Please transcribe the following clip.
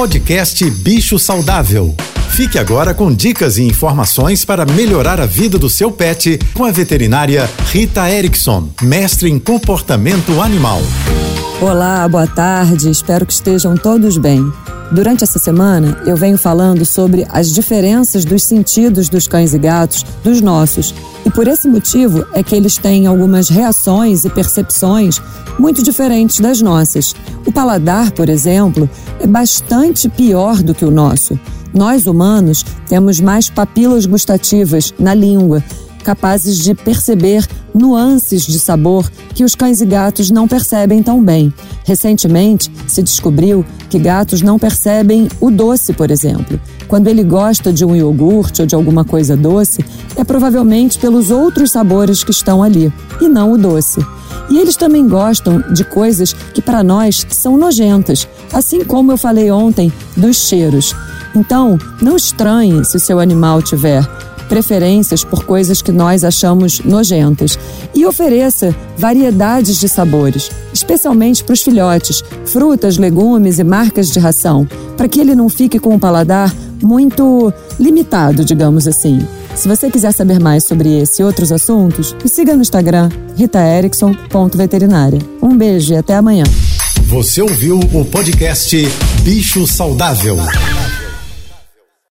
Podcast Bicho Saudável. Fique agora com dicas e informações para melhorar a vida do seu pet com a veterinária Rita Erickson, mestre em comportamento animal. Olá, boa tarde, espero que estejam todos bem. Durante essa semana, eu venho falando sobre as diferenças dos sentidos dos cães e gatos dos nossos. E por esse motivo é que eles têm algumas reações e percepções muito diferentes das nossas. O paladar, por exemplo, é bastante pior do que o nosso. Nós humanos temos mais papilas gustativas na língua capazes de perceber nuances de sabor que os cães e gatos não percebem tão bem. Recentemente, se descobriu que gatos não percebem o doce, por exemplo. Quando ele gosta de um iogurte ou de alguma coisa doce, é provavelmente pelos outros sabores que estão ali, e não o doce. E eles também gostam de coisas que para nós são nojentas, assim como eu falei ontem dos cheiros. Então, não estranhe se o seu animal tiver preferências por coisas que nós achamos nojentas e ofereça variedades de sabores, especialmente para os filhotes, frutas, legumes e marcas de ração, para que ele não fique com o paladar muito limitado, digamos assim. Se você quiser saber mais sobre esse e outros assuntos, me siga no Instagram ritaerickson.veterinária. Um beijo e até amanhã. Você ouviu o podcast Bicho Saudável.